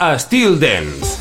Estil Dance.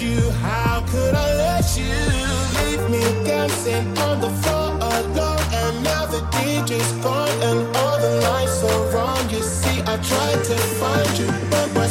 you. How could I let you leave me dancing on the floor alone? And now the DJ's gone and all the lights are wrong. You see, I tried to find you, but.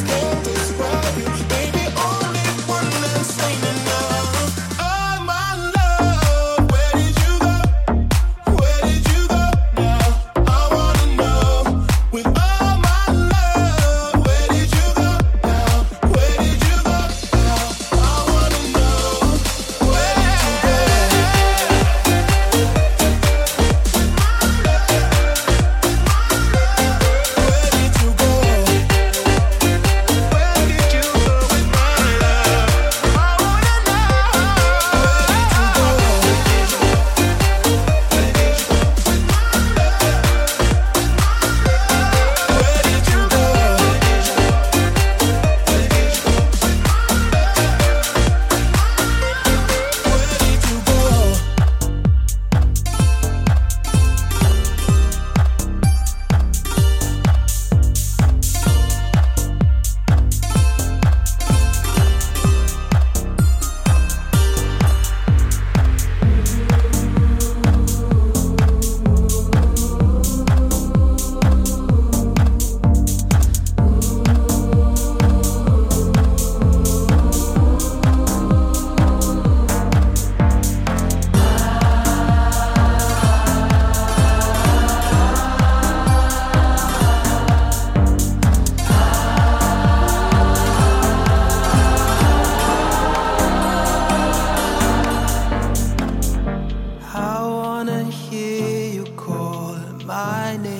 I.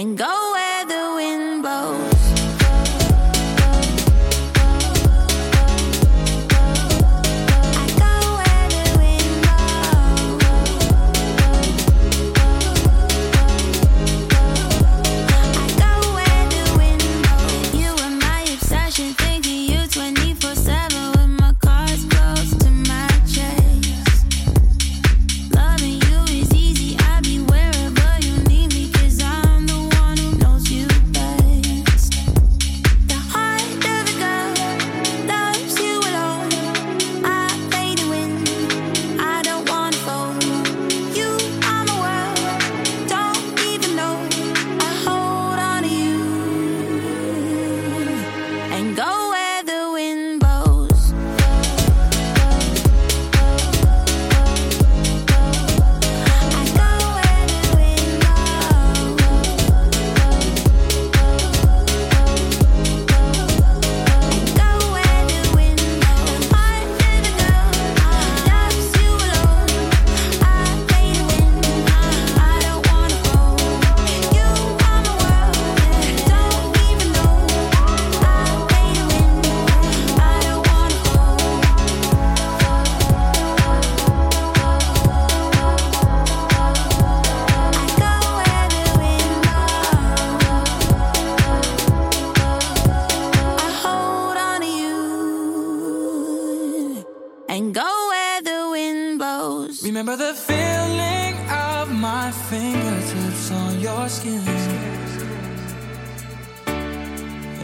and go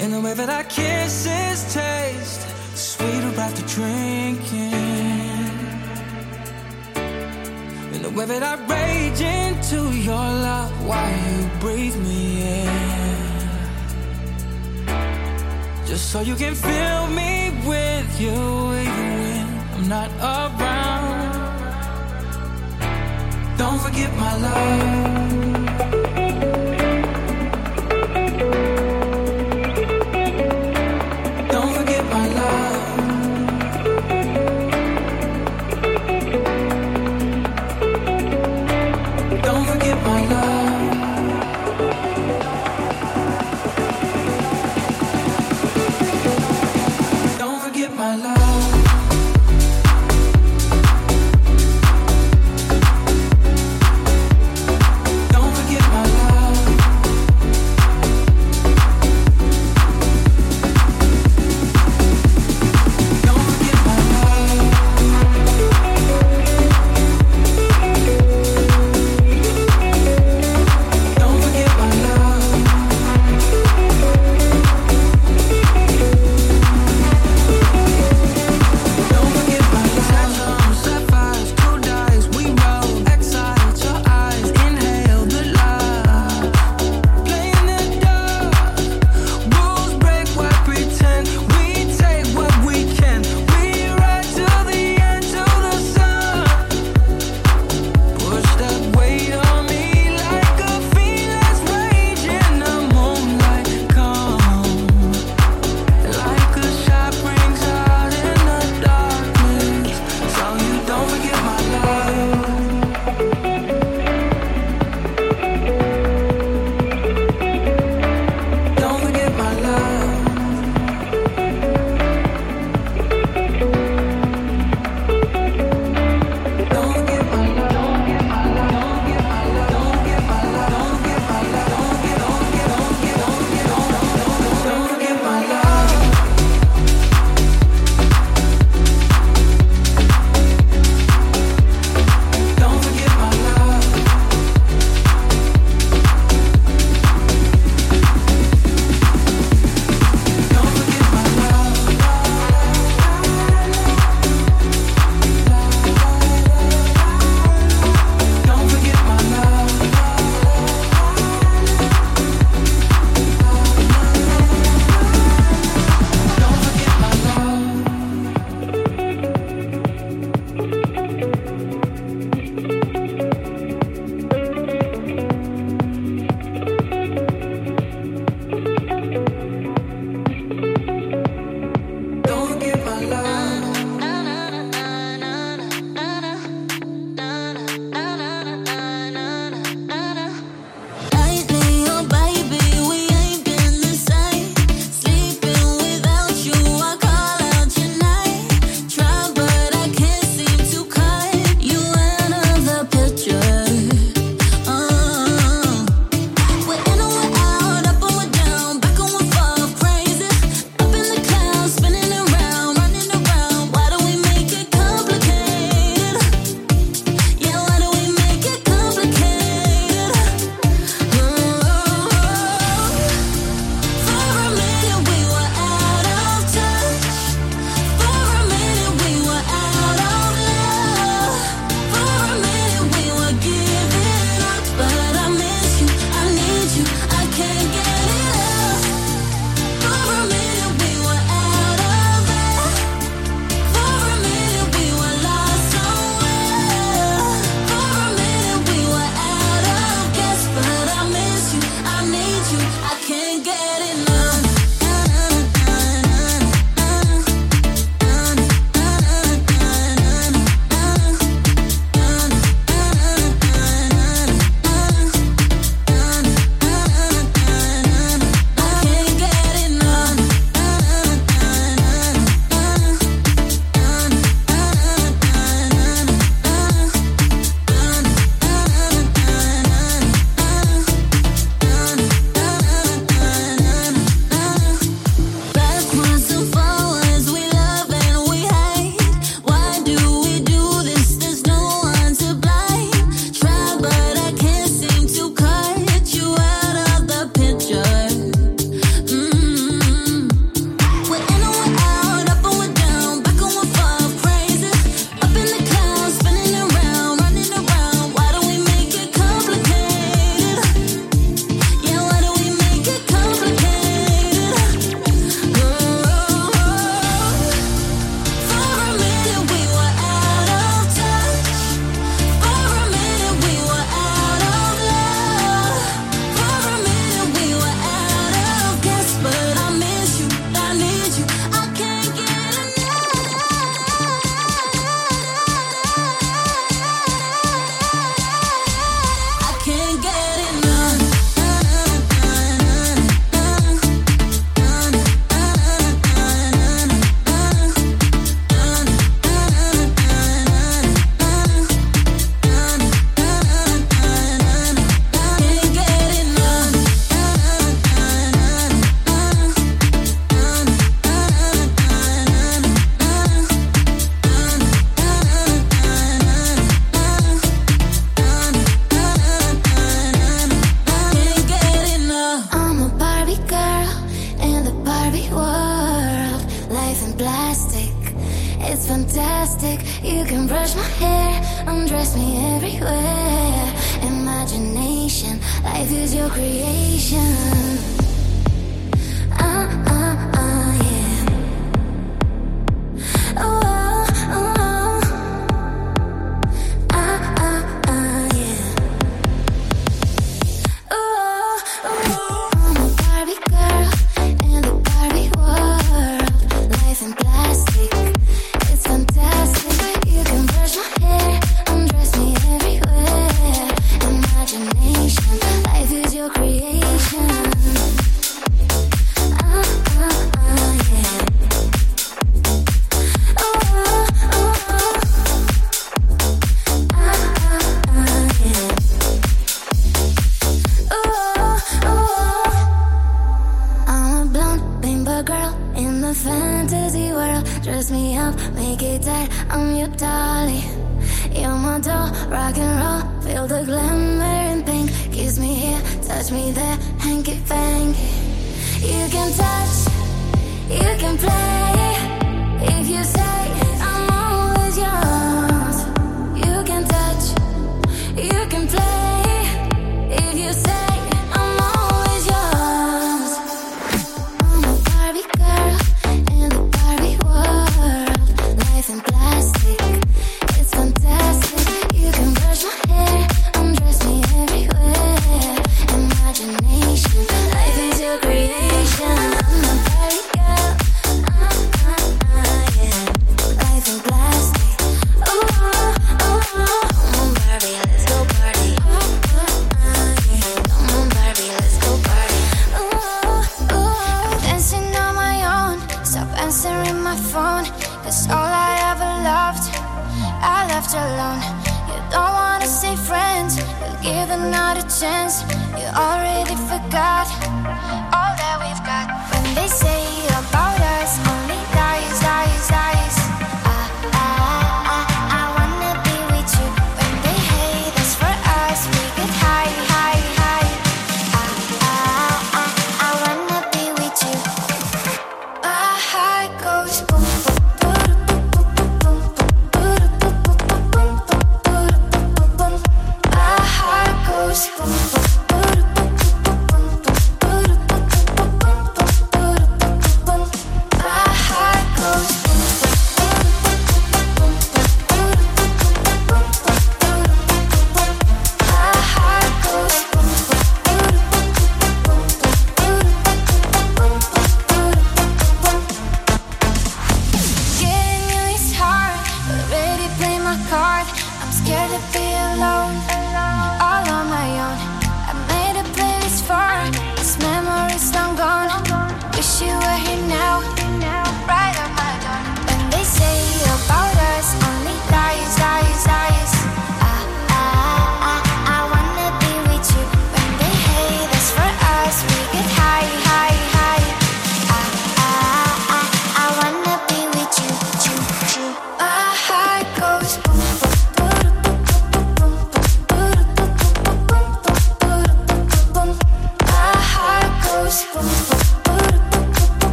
in the way that our kisses taste sweeter after drinking. In the way that I rage into your love while you breathe me in. Just so you can fill me with you even when I'm not around. Don't forget my love. touch me there, hanky panky. You can touch, you can play if you say. scared to be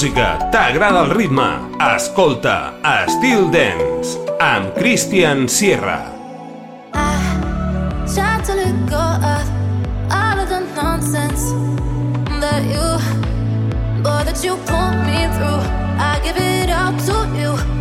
música, t'agrada el ritme? Escolta Steel Dance amb Christian Sierra. Ah, try to go of all of the nonsense that you, boy, that you put me through. I give it up to you.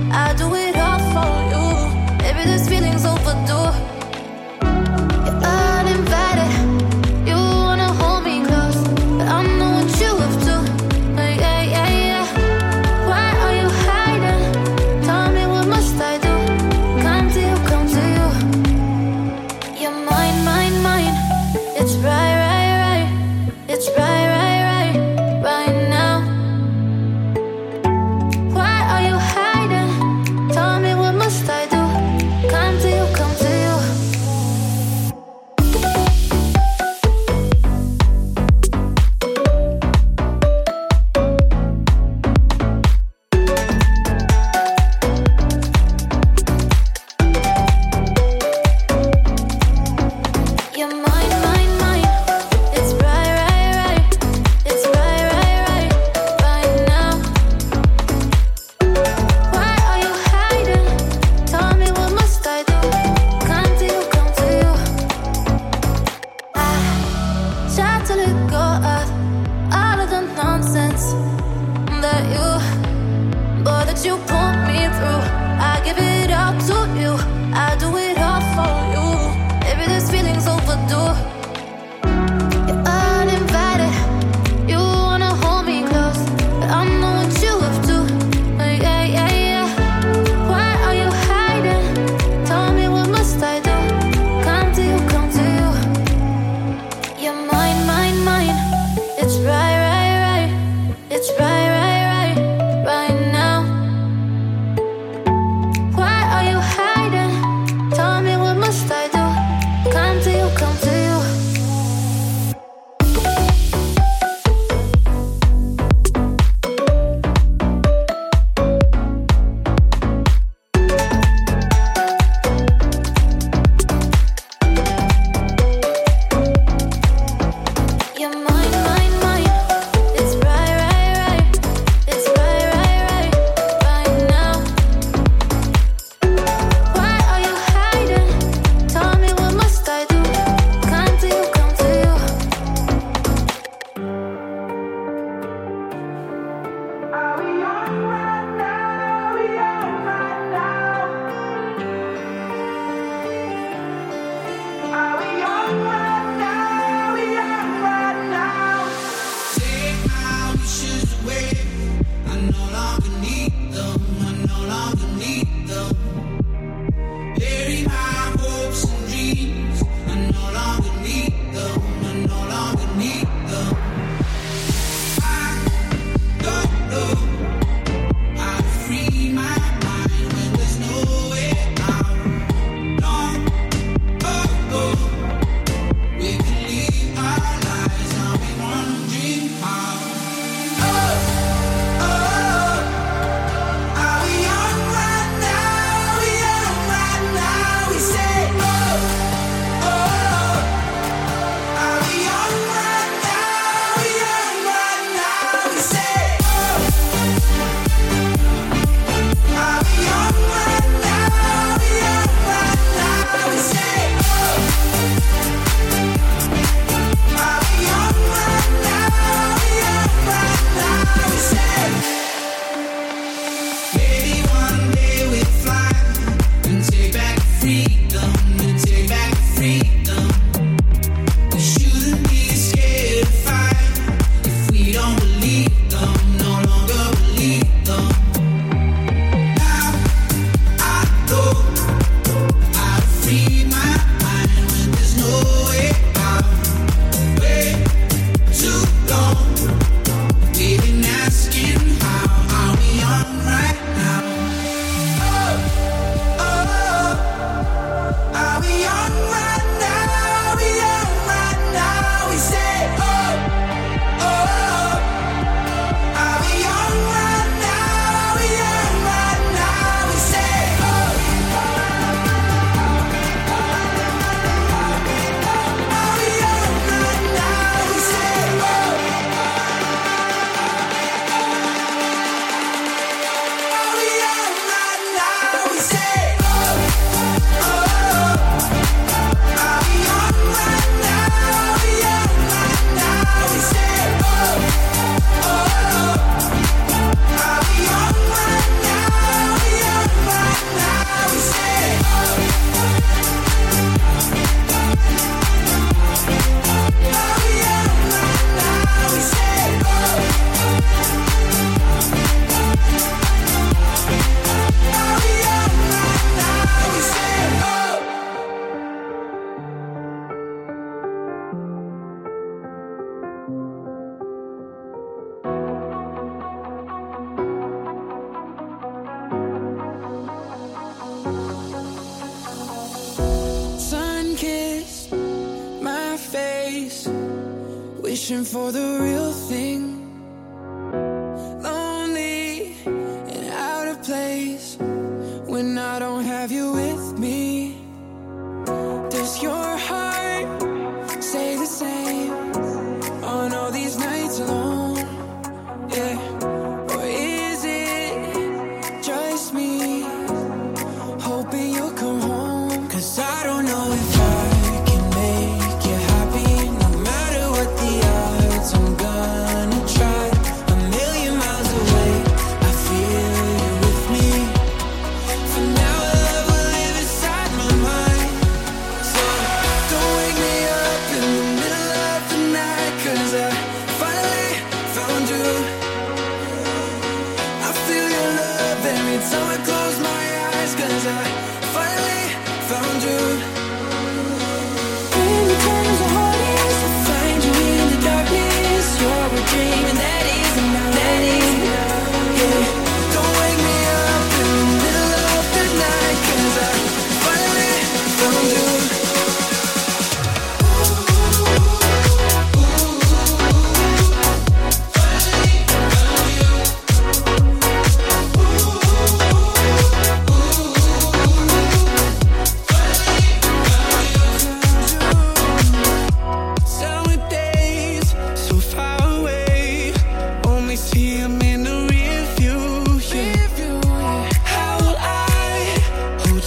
searching for the real thing.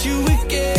you again.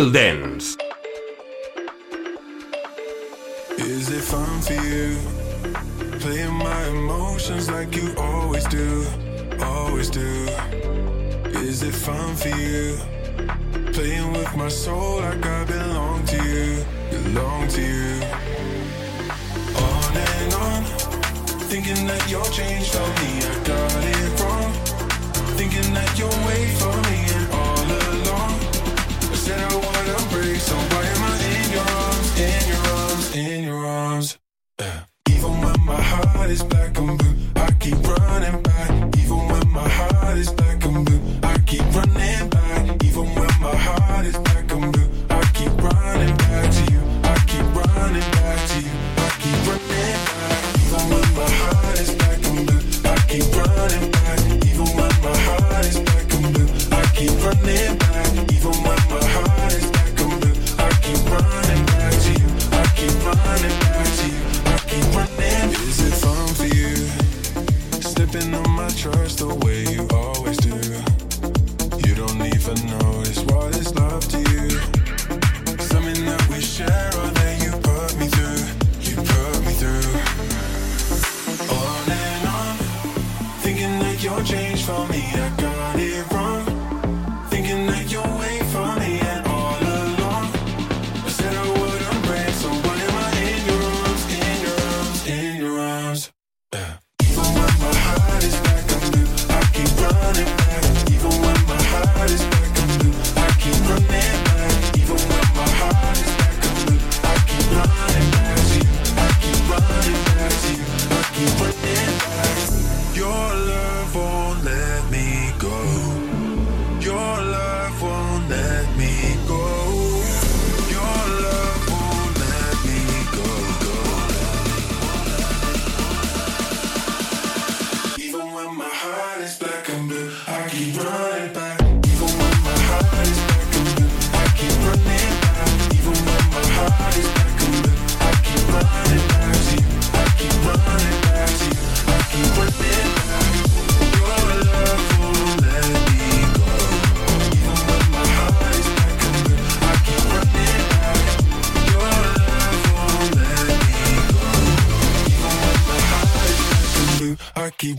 Until then. I. I keep running.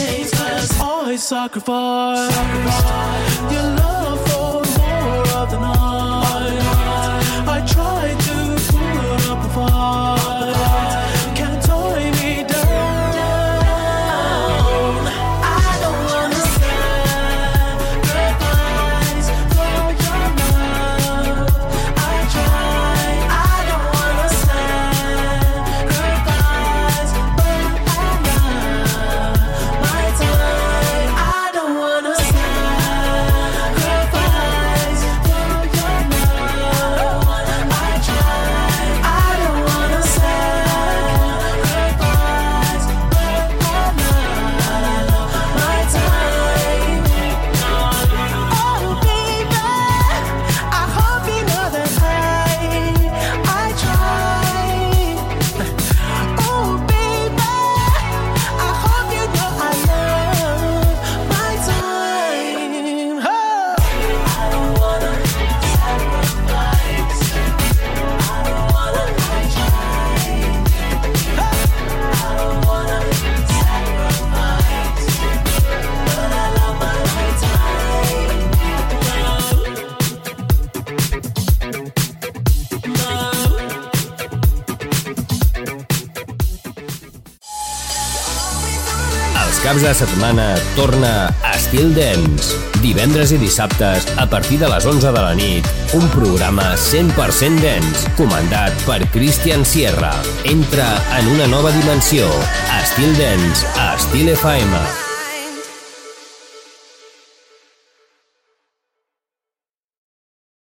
place, cause always sacrifice, sacrifice your love for more of the night. I try to put up a fight. caps de setmana torna Estil Dance. Divendres i dissabtes, a partir de les 11 de la nit, un programa 100% dance, comandat per Christian Sierra. Entra en una nova dimensió. Estil Dance, a Estil FM.